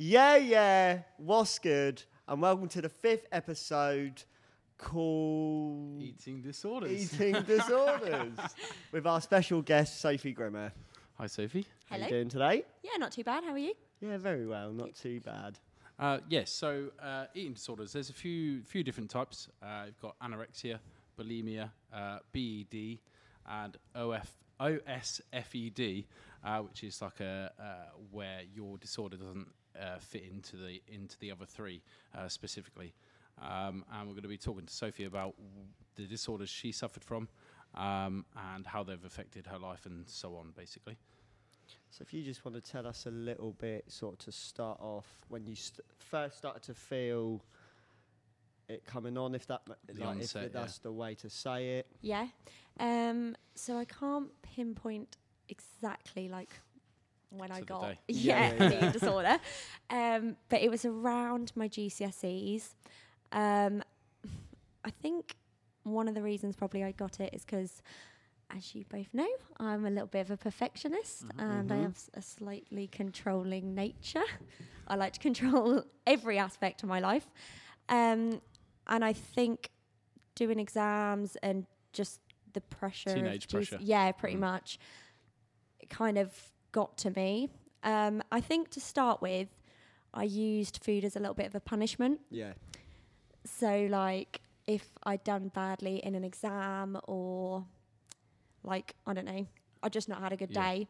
Yeah, yeah, what's good? And welcome to the fifth episode called Eating disorders. Eating Disorders with our special guest, Sophie Grimmer. Hi, Sophie. Hello. How Hello. you doing today? Yeah, not too bad. How are you? Yeah, very well, not too bad. Uh, yes, so uh, eating disorders. There's a few few different types. Uh, you've got anorexia, bulimia, uh, BED, and OF, OSFED, uh, which is like a uh, where your disorder doesn't uh, fit into the into the other three uh, specifically. Um, and we're going to be talking to Sophie about w- the disorders she suffered from um, and how they've affected her life and so on, basically. So if you just want to tell us a little bit, sort of to start off, when you st- first started to feel it coming on, if that, ma- The like, if onset, it- that's the way to say it. Yeah. Um, so I can't pinpoint exactly like when I got day. yeah, Yeah, yeah, the yeah. disorder. Um, but it was around my GCSEs. Um, I think one of the reasons probably I got it is because, as you both know, I'm a little bit of a perfectionist and I Mhm. have s- a slightly controlling nature. I like to control every aspect of my life. Um, and I think doing exams and just the pressure, Teenage GC pressure. yeah, pretty Mm. much, it kind of got to me. Um, I think to start with, I used food as a little bit of a punishment. Yeah. So, like, if I'd done badly in an exam or, like, I don't know, I just not had a good Yeah. day,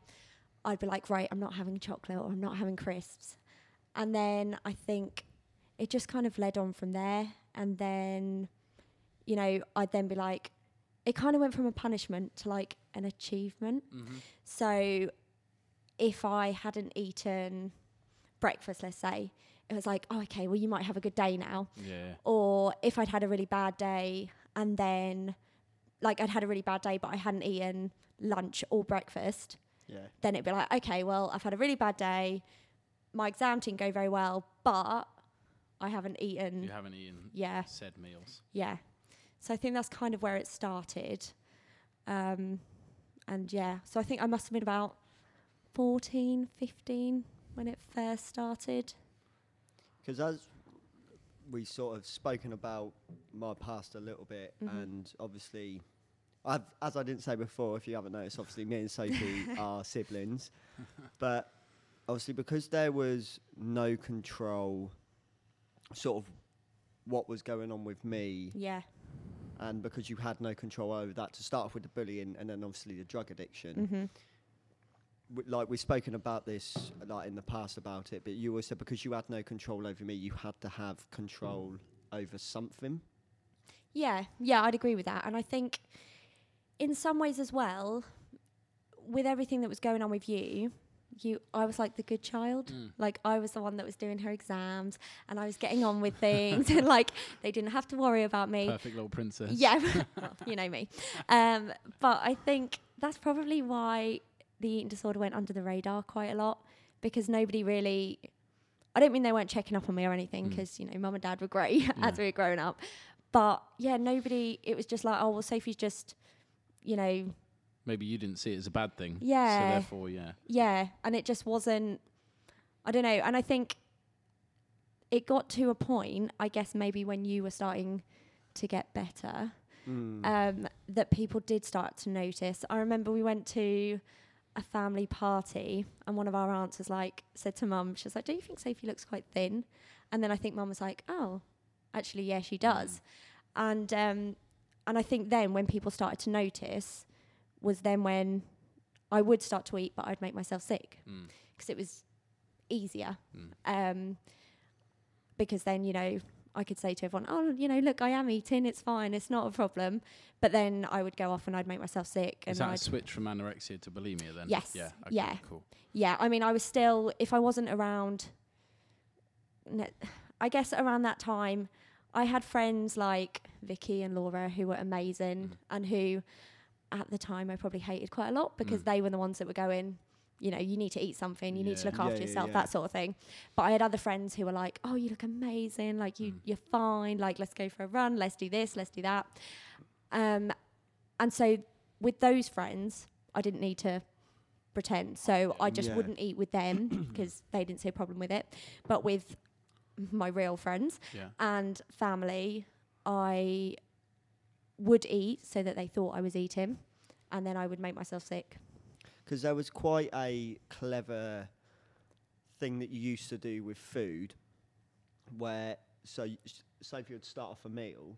I'd be like, right, I'm not having chocolate or I'm not having crisps. And then I think it just kind of led on from there. And then, you know, I'd then be like, it kind of went from a punishment to like an achievement. Mm-hmm. So if I hadn't eaten breakfast, let's say, it was like, oh, okay, well, you might have a good day now. Yeah. Or if I'd had a really bad day and then, like, I'd had a really bad day, but I hadn't eaten lunch or breakfast, Yeah. then it'd be like, okay, well, I've had a really bad day. My exam didn't go very well, but I haven't eaten. You haven't eaten Yeah, said meals. yeah. So I think that's kind of where it started. Um, and yeah, so I think I must have been about 14, 15 when it first started. Because as we sort of spoken about my past a little bit, Mhm. and obviously, I've, as I didn't say before, if you haven't noticed, obviously me and Sophie are siblings, but obviously because there was no control, sort of what was going on with me, Yeah. and because you had no control over that to start off with the bullying and then obviously the drug addiction. hmm w- like we've spoken about this like in the past about it, but you always said because you had no control over me, you had to have control over something. Yeah, yeah, I'd agree with that. And I think in some ways as well, with everything that was going on with you, you I was like the good child. Mm. Like I was the one that was doing her exams and I was getting on with things and like they didn't have to worry about me. Perfect little princess. Yeah, well, you know me. Um, but I think that's probably why the eating disorder went under the radar quite a lot because nobody really. I don't mean they weren't checking up on me or anything Mm. because you know mum and dad were great as we were growing up, but yeah, nobody. It was just like, oh well, Sophie's just, you know, Maybe you didn't see it as a bad thing. Yeah. So therefore, yeah. yeah, and it just wasn't. I don't know, and I think it got to a point. I guess maybe when you were starting to get better, Mm. um, that people did start to notice. I remember we went to a family party, and one of our aunts was like, said to mum, she was like, "Do you think Sophie looks quite thin?" And then I think mum was like, "Oh, actually, yeah, she does." And um, and I think then when people started to notice was then when I would start to eat, but I'd make myself sick Mm. because it was easier. Mm. Um, because then, you know, I could say to everyone, oh, you know, look, I am eating, it's fine, it's not a problem. But then I would go off and I'd make myself sick. Is and that a I'd, switch from anorexia to bulimia then? Yes. Yeah. Okay, Yeah. Cool. yeah, I mean, I was still, if I wasn't around, I guess around that time, I had friends like Vicky and Laura who were amazing Mm. and who at the time I probably hated quite a lot because Mm. they were the ones that were going, you know, you need to eat something, you need to look after yeah, yourself, yeah. that sort of thing. But I had other friends who were like, "Oh, you look amazing! Like you, Mm. you're fine. Like let's go for a run. Let's do this. Let's do that." Um, and so with those friends, I didn't need to pretend. So I just Yeah. wouldn't eat with them because they didn't see a problem with it. But with my real friends Yeah. and family, I would eat so that they thought I was eating, and then I would make myself sick. Because there was quite a clever thing that you used to do with food, where so y- Sophie would start off a meal,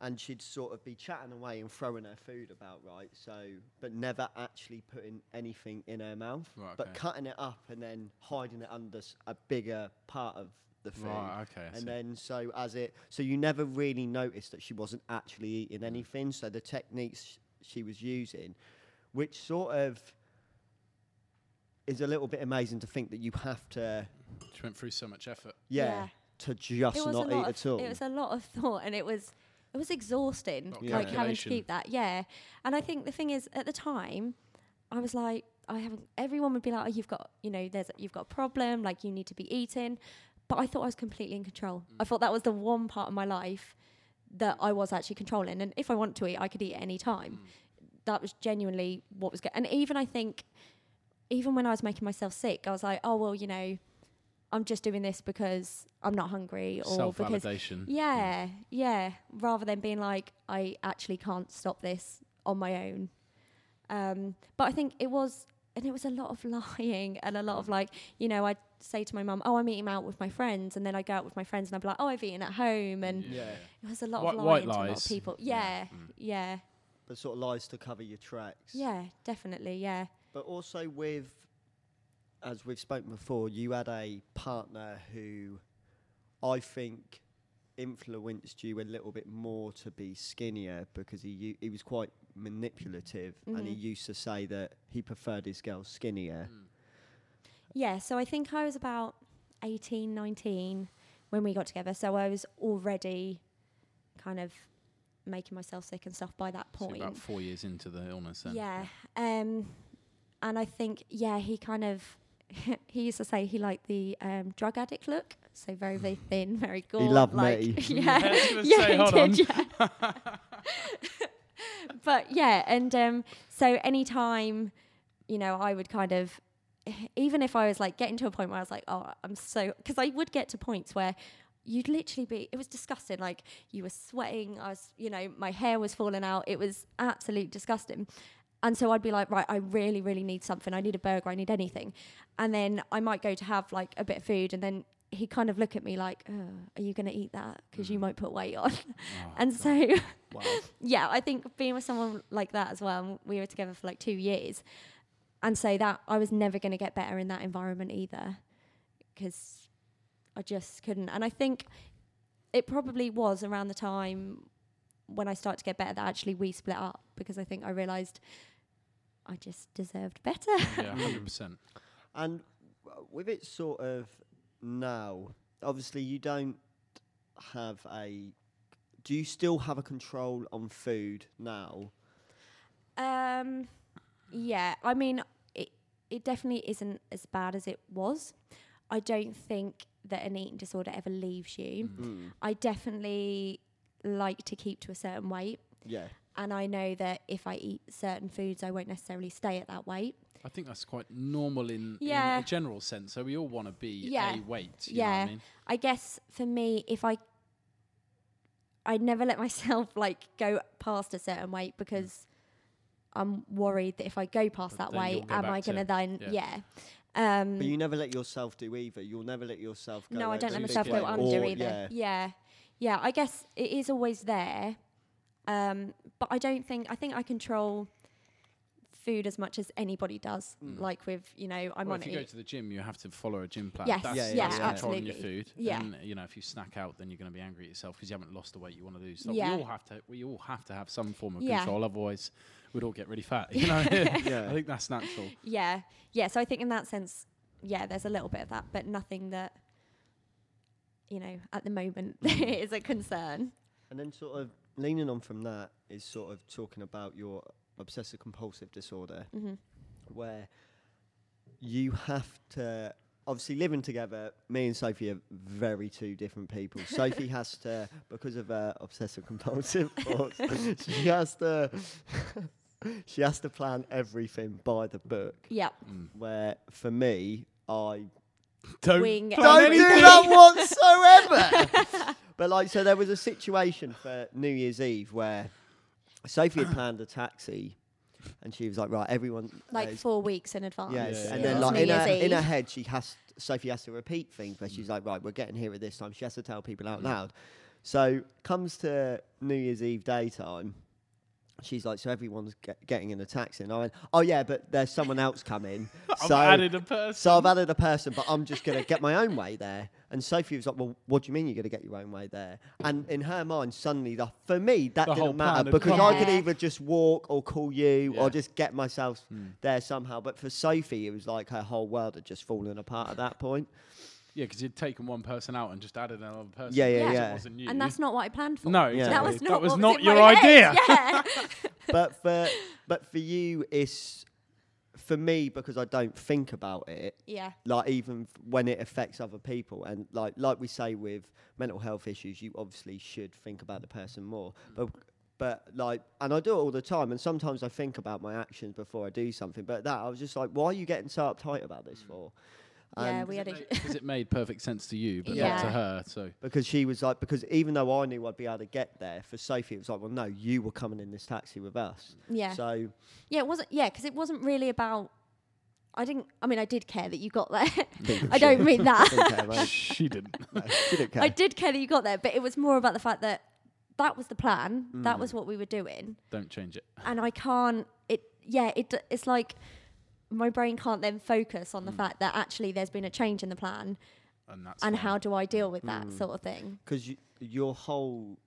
and she'd sort of be chatting away and throwing her food about, right? So, but never actually putting anything in her mouth, Right, but okay. cutting it up and then hiding it under s- a bigger part of the food. Right. Okay. I see. And then so as it so you never really noticed that she wasn't actually eating mm. anything. So the techniques she was using, which sort of is a little bit amazing to think that you have to She went through so much effort. yeah, to just not eat at all. It was a lot of thought, and it was it was exhausting, Lot of like having to calculation. keep that. Yeah, and I think the thing is, at the time, I was like, I haven't. Everyone would be like, oh, you've got, you know, there's you've got a problem, like you need to be eating. But I thought I was completely in control. Mm. I thought that was the one part of my life that I was actually controlling, and if I want to eat, I could eat at any time. Mm. That was genuinely what was good. And even I think, even when I was making myself sick, I was like, oh well, you know. I'm just doing this because I'm not hungry or Self because validation. yeah, mm. yeah. Rather than being like, I actually can't stop this on my own. Um, but I think it was, and it was a lot of lying and a lot of mm. like, you know, I'd say to my mum, "Oh, I'm eating out with my friends," and then I go out with my friends and I'd be like, "Oh, I've eaten at home," and Yeah. it was a lot White- of white lying to a lot lies. of people. Yeah. Yeah, mm. yeah, but sort of lies to cover your tracks. yeah, definitely, yeah. But also with, as we've spoken before, you had a partner who, I think, influenced you a little bit more to be skinnier because he he was quite manipulative and he Mhm. used to say that he preferred his girls skinnier. Yeah, so I think I was about 18, 19 when we got together. So I was already kind of making myself sick and stuff by that So point. about four years into the illness. Then. yeah. Um, and I think, yeah, he kind of, he used to say he liked the um, drug addict look. So very, very thin, very gaunt. He loved like, me. Yeah. I yeah, say, he did, yeah. but yeah, and um, so anytime, you know, I would kind of, even if I was like getting to a point where I was like, oh, I'm so, because I would get to points where you'd literally be, it was disgusting. Like you were sweating, I was, you know, my hair was falling out. It was absolute disgusting. And so I'd be like, right, I really, really need something. I need a burger. I need anything. And then I might go to have like a bit of food, and then he kind of look at me like, oh, are you going to eat that? Because you mm. might put weight on. Oh, and God. so Wow. yeah, I think being with someone like that as well, we were together for like two years, and so that I was never going to get better in that environment either, because I just couldn't. And I think it probably was around the time when I started to get better that actually we split up because I think I realised I just deserved better. yeah, hundred percent. And w- with it sort of now, obviously you don't have a. Do you still have a control on food now? Um, yeah, I mean, it it definitely isn't as bad as it was. I don't think that an eating disorder ever leaves you. Mm. I definitely like to keep to a certain weight, Yeah. And I know that if I eat certain foods, I won't necessarily stay at that weight. I think that's quite normal in, in a general sense. So we all want to be Yeah. a weight. You Know what Yeah. I mean? I guess for me, if I I'd never let myself like go past a certain weight because I'm worried that if I go past But that weight, am I going to then yeah. yeah. Um, But you never let yourself do either. You'll never let yourself go. no, I don't let myself go under Or- either. Yeah. Yeah. yeah, I guess it is always there, um, but I don't think I think I control food as much as anybody does. Mm. Like with you know, I'm well, on if you go to the gym, you have to follow a gym plan. Yes, that's, Yeah, yeah, that's yeah. controlling your food. Yeah. And, you know, if you snack out, then you're going to be angry at yourself because you haven't lost the weight you want to lose. So Yeah. we all have to. We all have to have some form of Yeah. control. Otherwise, we'd all get really fat. You know, Yeah. I think that's natural. Yeah, yeah. So I think in that sense, yeah, there's a little bit of that, but nothing that you know at the moment is a concern. And then sort of leaning on from that is sort of talking about your obsessive compulsive disorder, hmm where you have to obviously living together. Me and Sophie are very two different people. Sophie has to because of her obsessive compulsive thoughts. she has to she has to plan everything by the book. Yep. Where for me, I Don't Wing plan don't do that whatsoever. But like, so there was a situation for New Year's Eve where Sophie had planned a taxi, and she was like, "Right, everyone." Like uh, four weeks in advance. Yes, Yeah, and then It's like New in her, Year's in her head, she has Sophie has to repeat things, where she's like, right, we're getting here at this time. She has to tell people out loud. So comes to New Year's Eve daytime. She's like, so everyone's get, getting in a taxi, and I went, oh yeah, but there's someone else coming. So, I've added a person. so I've added a person, but I'm just gonna get my own way there. And Sophie was like, well, what do you mean you're gonna get your own way there? And in her mind, suddenly, the, for me, that The didn't matter plan had because I could either just walk or call you Yeah. or just get myself Hmm. there somehow. But for Sophie, it was like her whole world had just fallen apart at that point. Yeah, because you'd taken one person out and just added another person. Yeah, yeah, because yeah. It wasn't you. And that's not what I planned for. no, Yeah. exactly. That was not, what not in your idea. Yeah. but for but for you, it's for me because I don't think about it. yeah. like even f- when it affects other people and like like we say with mental health issues you obviously should think about the person more mm. but but like and I do it all the time and sometimes I think about my actions before I do something but that I was just like why are you getting so uptight about this mm. for Yeah, we had a. Because it made perfect sense to you, but not to her. So because she was like because even though I knew I'd be able to get there for Sophie it was like well no you were coming in this taxi with us Yeah. so Yeah, it wasn't. Yeah, because it wasn't really about. I didn't. I mean, I did care that you got there. I don't mean that. didn't care, she didn't. No, she didn't care. I did care that you got there, but it was more about the fact that that was the plan. That Mm. was what we were doing, Don't change it. and I can't. It. Yeah. It. It's like my brain can't then focus on the fact that actually there's been a change in the plan, And that's and fine. how do I deal with that Mm. sort of thing. because you, your whole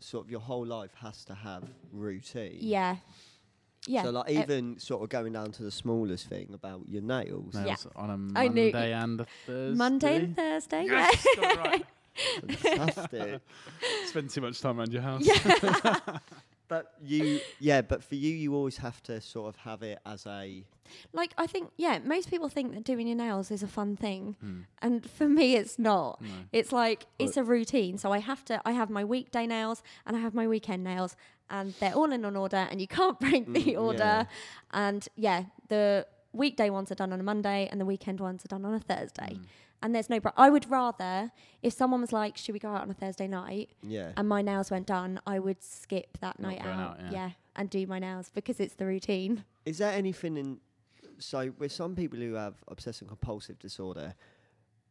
sort of your whole life has to have routine Yeah. Yeah. So like uh, even sort of going down to the smallest thing about your nails. Yeah. On a I knew- Monday and a Thursday. Monday and Thursday. Yes, got it right. Fantastic. Spend too much time around your house. Yeah. but you yeah, but for you you always have to sort of have it as a like I think yeah, most people think that doing your nails is a fun thing, Hmm. and for me it's not. No. It's like it's a routine. So I have to. I have my weekday nails and I have my weekend nails, and they're all in an order, and you can't break the Mm, order. yeah. And yeah, the weekday ones are done on a Monday, and the weekend ones are done on a Thursday. Hmm. And there's no. Br- I would rather if someone was like, "Should we go out on a Thursday night?" yeah. and my nails went done, I would skip that Not night out. out, yeah. and do my nails because it's the routine. Is there anything in so with some people who have obsessive compulsive disorder,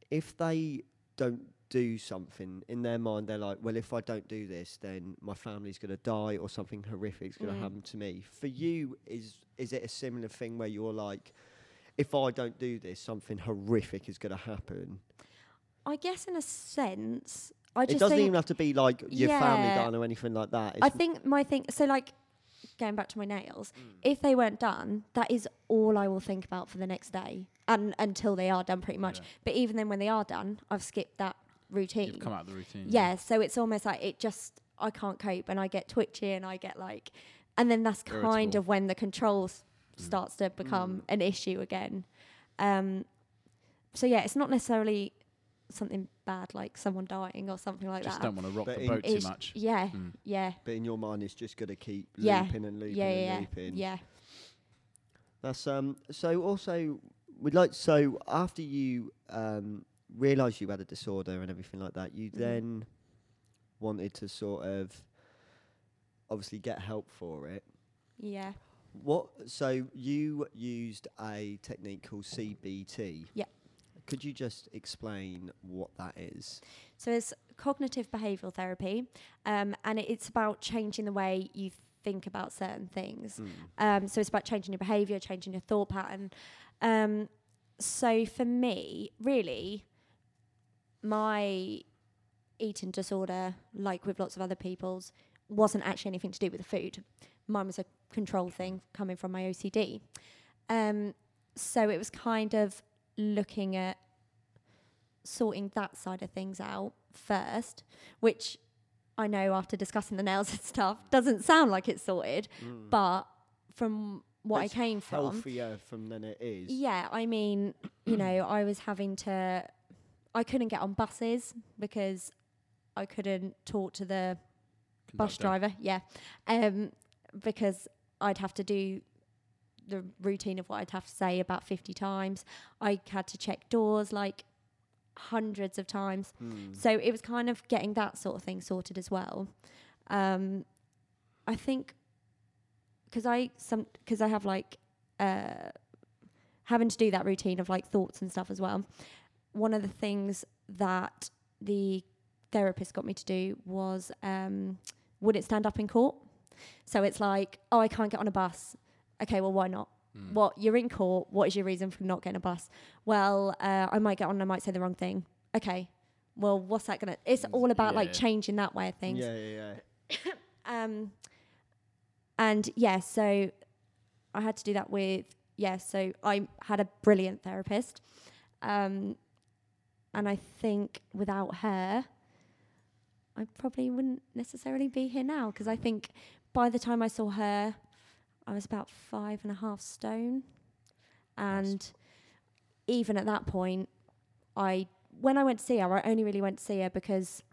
if they don't do something in their mind, they're like, well, if I don't do this, then my family's going to die or something horrific's going to Mm. happen to me. For you, is is it a similar thing where you're like, if I don't do this, something horrific is going to happen? I guess in a sense, I It just doesn't think even have to be like your family Yeah. dying or anything like that. I think my thing. So like going back to my nails, Mm. if they weren't done, that is all I will think about for the next day, and until they are done, pretty much. Yeah. But even then, when they are done, I've skipped that routine. You've come out of the routine. yeah, so it's almost like it just I can't cope, and I get twitchy, and I get like, and then that's kind Irritable. of when the control s- Mm. starts to become Mm. an issue again. Um, so yeah, it's not necessarily something bad like someone dying or something like Just that. Just don't want to rock But the boat too much. Yeah, Mm. yeah, but in your mind, it's just going to keep Yeah. looping and looping yeah, and yeah, looping. yeah. That's um. So also, we'd like so after you um realised you had a disorder and everything like that, you Mhm. then wanted to sort of obviously get help for it. Yeah. What? So you used a technique called CBT. Yeah. Could you just explain what that is? So it's cognitive behavioural therapy, um, and it- it's about changing the way you think about certain things. Mm. Um, so it's about changing your behaviour, changing your thought pattern. Um, so for me, really, my eating disorder, like with lots of other people's, wasn't actually anything to do with the food. Mine was a control thing coming from my OCD. Um, so it was kind of looking at sorting that side of things out first, which I know after discussing the nails and stuff doesn't sound like it's sorted, Mm. but from what It's I came from, Healthier from than it is. yeah, I mean, you know, I was having to, I couldn't get on buses because I couldn't talk to the bus driver, yeah, um, because I'd have to do the routine of what I'd have to say about 50 times. I had to check doors like hundreds of times. Mm. So it was kind of getting that sort of thing sorted as well. Um, I think because I some because I have like uh, having to do that routine of like thoughts and stuff as well. One of the things that the therapist got me to do was um, would it stand up in court? So it's like, oh, I can't get on a bus. Okay, well, why not? Mm. What you're in court? What is your reason for not getting a bus? Well, uh, I might get on. I might say the wrong thing. Okay, well, what's that gonna? It's all about like changing that way of things. Yeah, yeah, yeah. Um, and yeah, so I had to do that with yeah. So I had a brilliant therapist, um, and I think without her, I probably wouldn't necessarily be here now because I think by the time I saw her, I was about five and a half stone, and even at that point, I when I went to see her, I only really went to see her because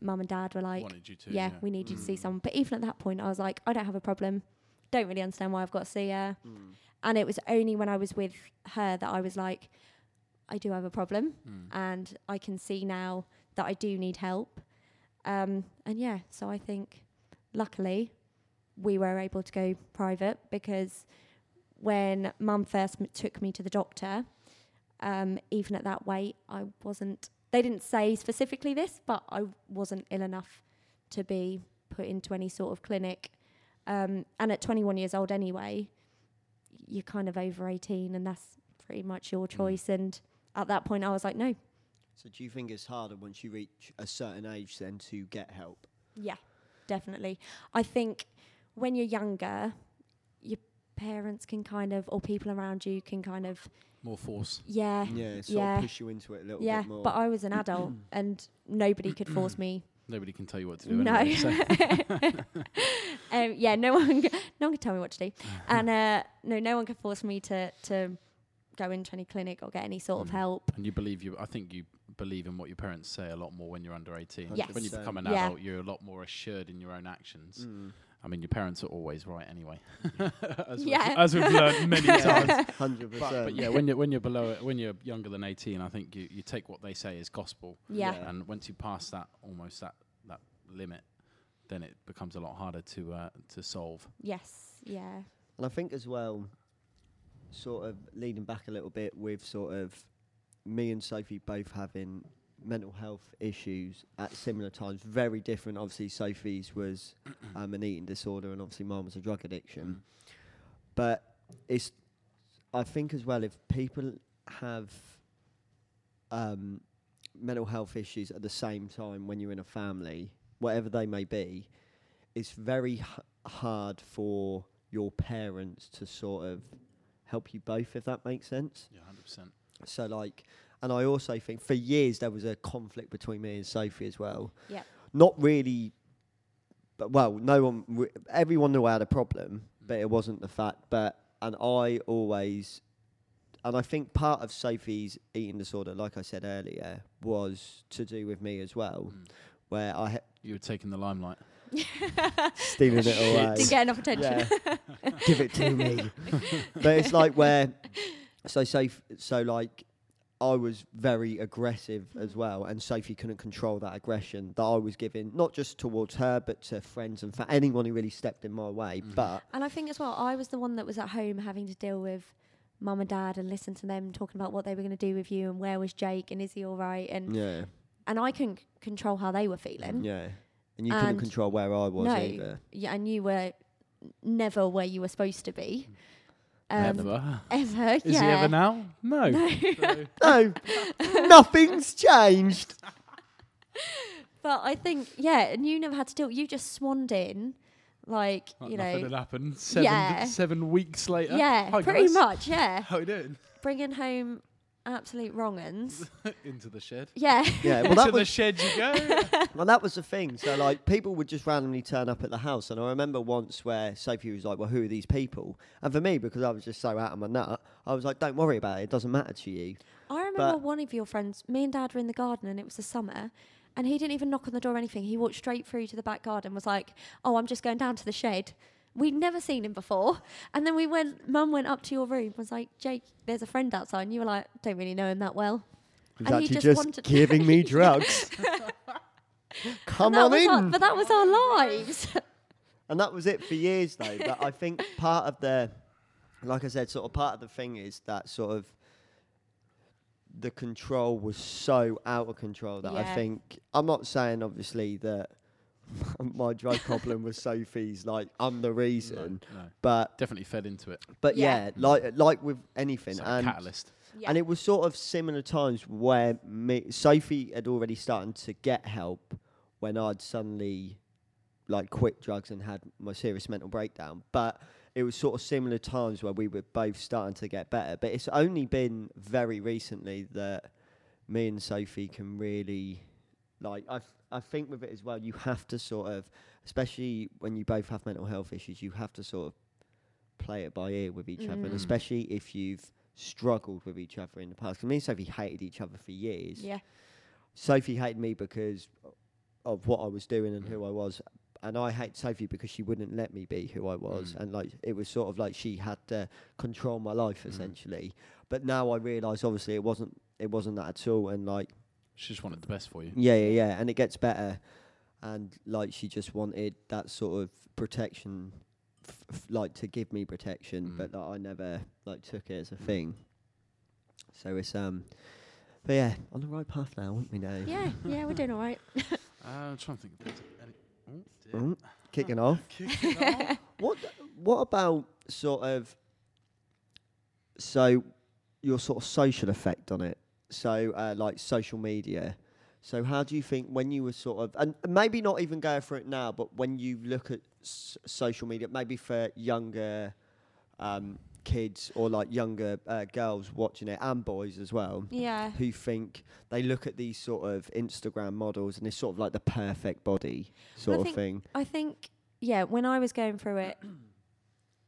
mum and dad were like, Wanted you to. yeah, we need you to see Mm. someone. But even at that point, I was like, I don't have a problem. Don't really understand why I've got to see her. Mm. And it was only when I was with her that I was like, I do have a problem, Mm. and I can see now that I do need help. Um, and yeah, so I think luckily we were able to go private because when mum first m- took me to the doctor, um, even at that weight, I wasn't. They didn't say specifically this, but I wasn't ill enough to be put into any sort of clinic. Um, and at 21 years old, anyway, you're kind of over 18, and that's pretty much your choice. And at that point, I was like, no, So do you think it's harder once you reach a certain age then to get help? Yeah, definitely. I think when you're younger, your parents can kind of, or people around you can kind of, More force. yeah, Yeah, sort yeah. of push you into it a little yeah. bit more. But I was an adult and nobody could force me. Nobody can tell you what to do. No. Anyway, so. um, yeah, no one, no one can tell me what to do. And uh, no, no one can force me to, to go into any clinic or get any sort of Mm. help. And you believe you. I think you believe in what your parents say a lot more when you're under 18. Yes. When you become an Yeah. adult, you're a lot more assured in your own actions. Mm. I mean, your parents are always right anyway. as, Yeah. we've, as we've learned many times. Hundred But, percent. but yeah, when you're when you're below, it, when you're younger than 18, I think you, you take what they say as gospel, Yeah. Yeah. and once you pass that almost that that limit, then it becomes a lot harder to uh, to solve. Yes. Yeah. And I think as well, sort of leading back a little bit with sort of me and Sophie both having mental health issues at similar times, very different. Obviously, Sophie's was um, an eating disorder, and obviously mine was a drug addiction. But it's, I think as well, if people have um, mental health issues at the same time when you're in a family, whatever they may be, it's very h- hard for your parents to sort of help you both, if that makes sense. Yeah, hundred percent. So, like, and I also think for years there was a conflict between me and Sophie as well. Yep. Not really, but well, no one, re- everyone knew I had a problem, but it wasn't the fact. But, and I always, and I think part of Sophie's eating disorder, like I said earlier, was to do with me as well, Mm. where I ha- You were taking the limelight. Stealing it away. Didn't get enough attention. Yeah. Give it to me. but it's like where, so Soph, so like, I was very aggressive as well, and Sophie couldn't control that aggression that I was giving, not just towards her, but to friends and for anyone who really stepped in my way. Mhm. But And I think as well, I was the one that was at home having to deal with mum and dad and listen to them talking about what they were going to do with you and where was Jake and is he all right and yeah, and I couldn't c- control how they were feeling. yeah, and you couldn't And control where I was no, either. Yeah, and you were never where you were supposed to be. Um, Ever. Ever, Is yeah. he ever now? No. No, nothing's changed. But I think yeah, and you never had to deal. You just swanned in, like Like you nothing know, had happened. Seven, yeah. seven weeks later. yeah, Hi, pretty guys. much, yeah, How are you doing? bringing home absolute wrong uns. Into the shed. Yeah, Yeah, well Into that the was shed you go. Well, that was the thing. So, like, people would just randomly turn up at the house. And I remember once where Sophie was like, Well, who are these people? And for me, because I was just so out of my nut, I was like, Don't worry about it. It doesn't matter to you. I remember But- one of your friends. Me and Dad were in the garden, and it was the summer. And he didn't even knock on the door or anything. He walked straight through to the back garden. Was like, "Oh, I'm just going down to the shed." We'd never seen him before. And then we went, Mum went up to your room, was like, Jake, there's a friend outside. And you were like, don't really know him that well. He was And he just just, giving me drugs. Come on in. Our, but that was our lives. And that was it for years, though. but I think part of the, like I said, sort of part of the thing is that sort of the control was so out of control that I think I'm not saying obviously that my drug problem was Sophie's like I'm the reason, no. but Definitely fed into it. but Yeah. yeah, mm. like like with anything, like and a catalyst. yeah. and it was sort of similar times where me, Sophie had already started to get help when I'd suddenly like quit drugs and had my serious mental breakdown. But it was sort of similar times where we were both starting to get better. But it's only been very recently that me and Sophie can really like I f- I think with it as well you have to sort of especially when you both have mental health issues you have to sort of play it by ear with each other and Mm. especially if you've struggled with each other in the past 'Cause me and Sophie hated each other for years yeah. Sophie hated me because of what I was doing and who I was, and I hate Sophie because she wouldn't let me be who I was, Mm. and like it was sort of like she had to control my life Mm. essentially. But now I realise obviously it wasn't it wasn't that at all, and like She just wanted the best for you. yeah yeah yeah, and it gets better, and like she just wanted that sort of protection, f- f- like to give me protection, Mm. but that I never like took it as a thing. So it's um. But yeah, on the right path now, aren't we now? Yeah, yeah, we're doing all right. Uh, I'm trying to think. Of any, oh. Mm, kicking off. Kicking off. What What about sort of so your sort of social effect on it? So uh, like social media. So how do you think when you were sort of and maybe not even going for it now, but when you look at s- social media, maybe for younger um, kids or like younger uh, girls watching it and boys as well, yeah. who think they look at these sort of Instagram models and it's sort of like the perfect body sort I of think- thing. I think, yeah, when I was going through it,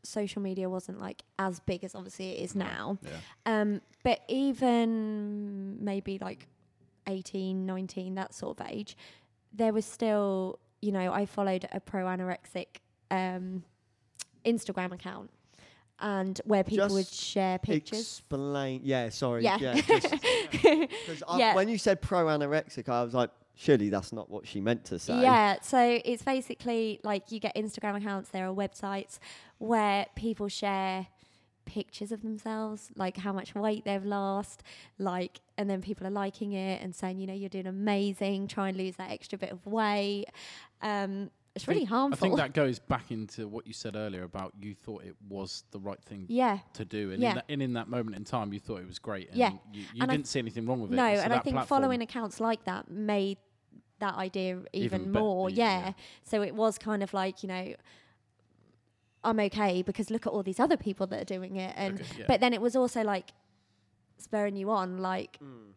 social media wasn't like as big as obviously it is now. Yeah. Um, but even maybe like 18, 19, that sort of age, there was still, you know, I followed a pro anorexic um, Instagram account and where people would share pictures. Explain. Yeah, sorry. Yeah. Yeah. just- I- Yeah. when you said pro anorexic, I was like, surely that's not what she meant to say. Yeah, so it's basically like you get Instagram accounts, there are websites where people share pictures of themselves, like how much weight they've lost, like, and then people are liking it and saying, you know, you're doing amazing, try and lose that extra bit of weight. Um, it's really think- harmful. I think that goes back into what you said earlier about you thought it was the right thing yeah. to do, and, Yeah. in that, and in that moment in time, you thought it was great, and Yeah. you, you And didn't see anything wrong with it. No, So and I think platform- following accounts like that made that idea even, Even more. y- yeah. yeah. So it was kind of like, you know, I'm okay because look at all these other people that are doing it. And Okay, yeah. but then it was also like spurring you on, like Mm.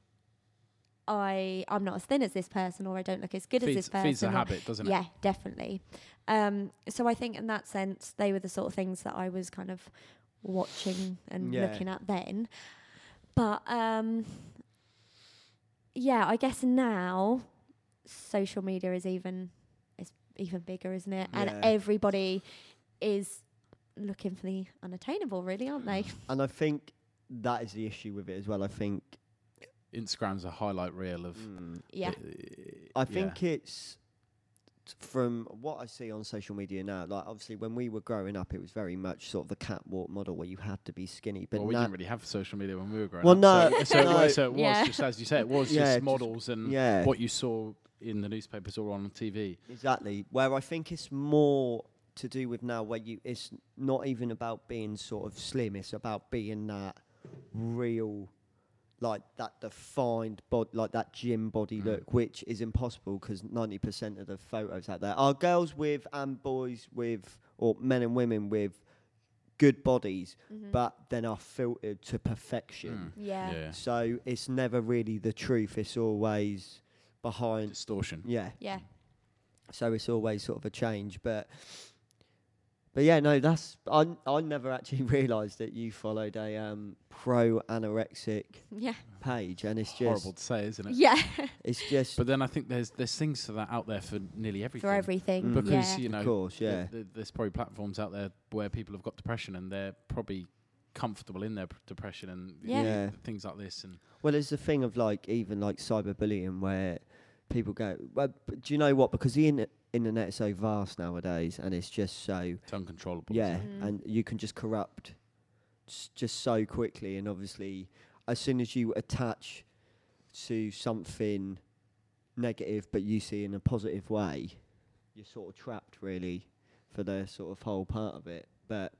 I I'm not as thin as this person or I don't look as good as this person. feeds the habit, doesn't it? yeah, definitely. Um, so I think in that sense, they were the sort of things that I was kind of watching and Yeah. looking at then. But um, yeah, I guess now social media is even is even bigger, isn't it? Yeah. And everybody is looking for the unattainable, really, aren't they? And I think that is the issue with it as well. I think. Instagram's a highlight reel of. mm, Yeah. I think it's t- from what I see on social media now. Like obviously, when we were growing up, it was very much sort of the catwalk model where you had to be skinny. But well, we didn't really have social media when we were growing Well, up. no, so, so, it no. was, so it was Yeah. just as you said, it was Yeah, just just- models and yeah, what you saw in the newspapers or on TV. Exactly. Where I think it's more to do with now where you it's not even about being sort of slim, it's about being that real like that defined body like that gym body Mm. look, which is impossible because ninety percent of the photos out there are girls with and boys with or men and women with good bodies, Mhm. but then are filtered to perfection. Mm. Yeah. yeah. So it's never really the truth. It's always behind Distortion. yeah. yeah. So it's always sort of a change, but But yeah, no, that's I I never actually realised that you followed a um, pro anorexic Yeah. page, and it's just Horrible to say, isn't it? Yeah. it's just But then I think there's there's things for that out there for nearly everything. For everything. Mm. because yeah. you know, of course, th- yeah, th- there's probably platforms out there where people have got depression and they're probably comfortable in their p- depression and Yeah. Yeah. things like this. And Well, there's the thing of like even like cyberbullying where people go, well, but do you know what? Because the in- internet is so vast nowadays, and it's just so it's uncontrollable. yeah, Mm. and you can just corrupt s- just so quickly, and obviously, as soon as you attach to something negative, but you see in a positive way, you're sort of trapped really for the sort of whole part of it. But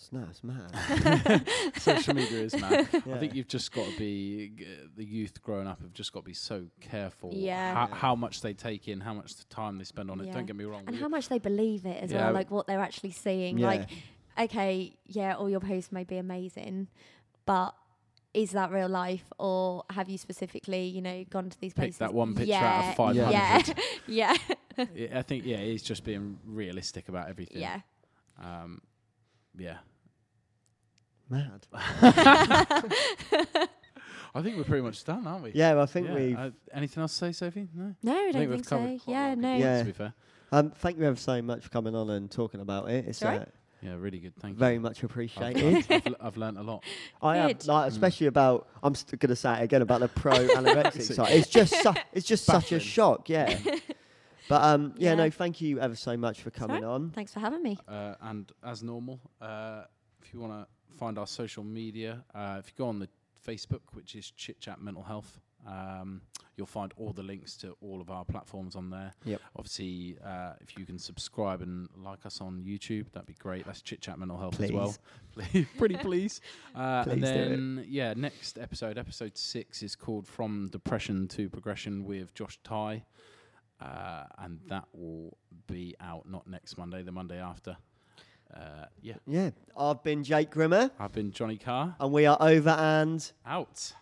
it's no, it's mad. Social media is mad. I think you've just got to be g- the youth growing up have just got to be so careful. Yeah. How, how much they take in, how much time they spend on it. Yeah. Don't get me wrong. and we- how much they believe it as Yeah. well, like what they're actually seeing. Yeah. Like, okay, yeah, all your posts may be amazing, but is that real life, or have you specifically, you know, gone to these Pick places? that one picture yeah, out of 500. Yeah, yeah, Yeah, I think yeah, he's just being realistic about everything. yeah. Um, yeah. Mad. I think we're pretty much done, aren't we? Yeah, well, I think Yeah, we've. uh, anything else to say, Sophie? No. No, I don't think think, we've covered so. quite a Yeah, of no. good Yeah. To be fair. Um, thank you ever so much for coming on and talking about it. It's Alright. uh, Yeah, really good. Thank you very you. much I've, appreciated. I've, I've, l- I've learnt a lot. I have, Good. like, Mm. especially about. I'm st- going to say it again about the pro anorexic side. It's just, su- it's just such a Baffling. shock. Yeah. but um, yeah, Yeah. no, thank you ever so much for It's coming on. Thanks for having me. Uh, and as normal, uh, if you want to find our social media, uh, if you go on the Facebook, which is Chit Chat Mental Health, um, you'll find all the links to all of our platforms on there. Yep. Obviously, uh, if you can subscribe and like us on YouTube, that'd be great. That's Chit Chat Mental Health as well. Please. Pretty please. Uh, Please and do it. then, yeah, next episode, episode six, is called From Depression to Progression with Josh Ty. Uh, and that will be out not next Monday, the Monday after. Uh, yeah, Yeah. I've been Jake Grimmer, I've been Johnny Carr. and we are over and. Out.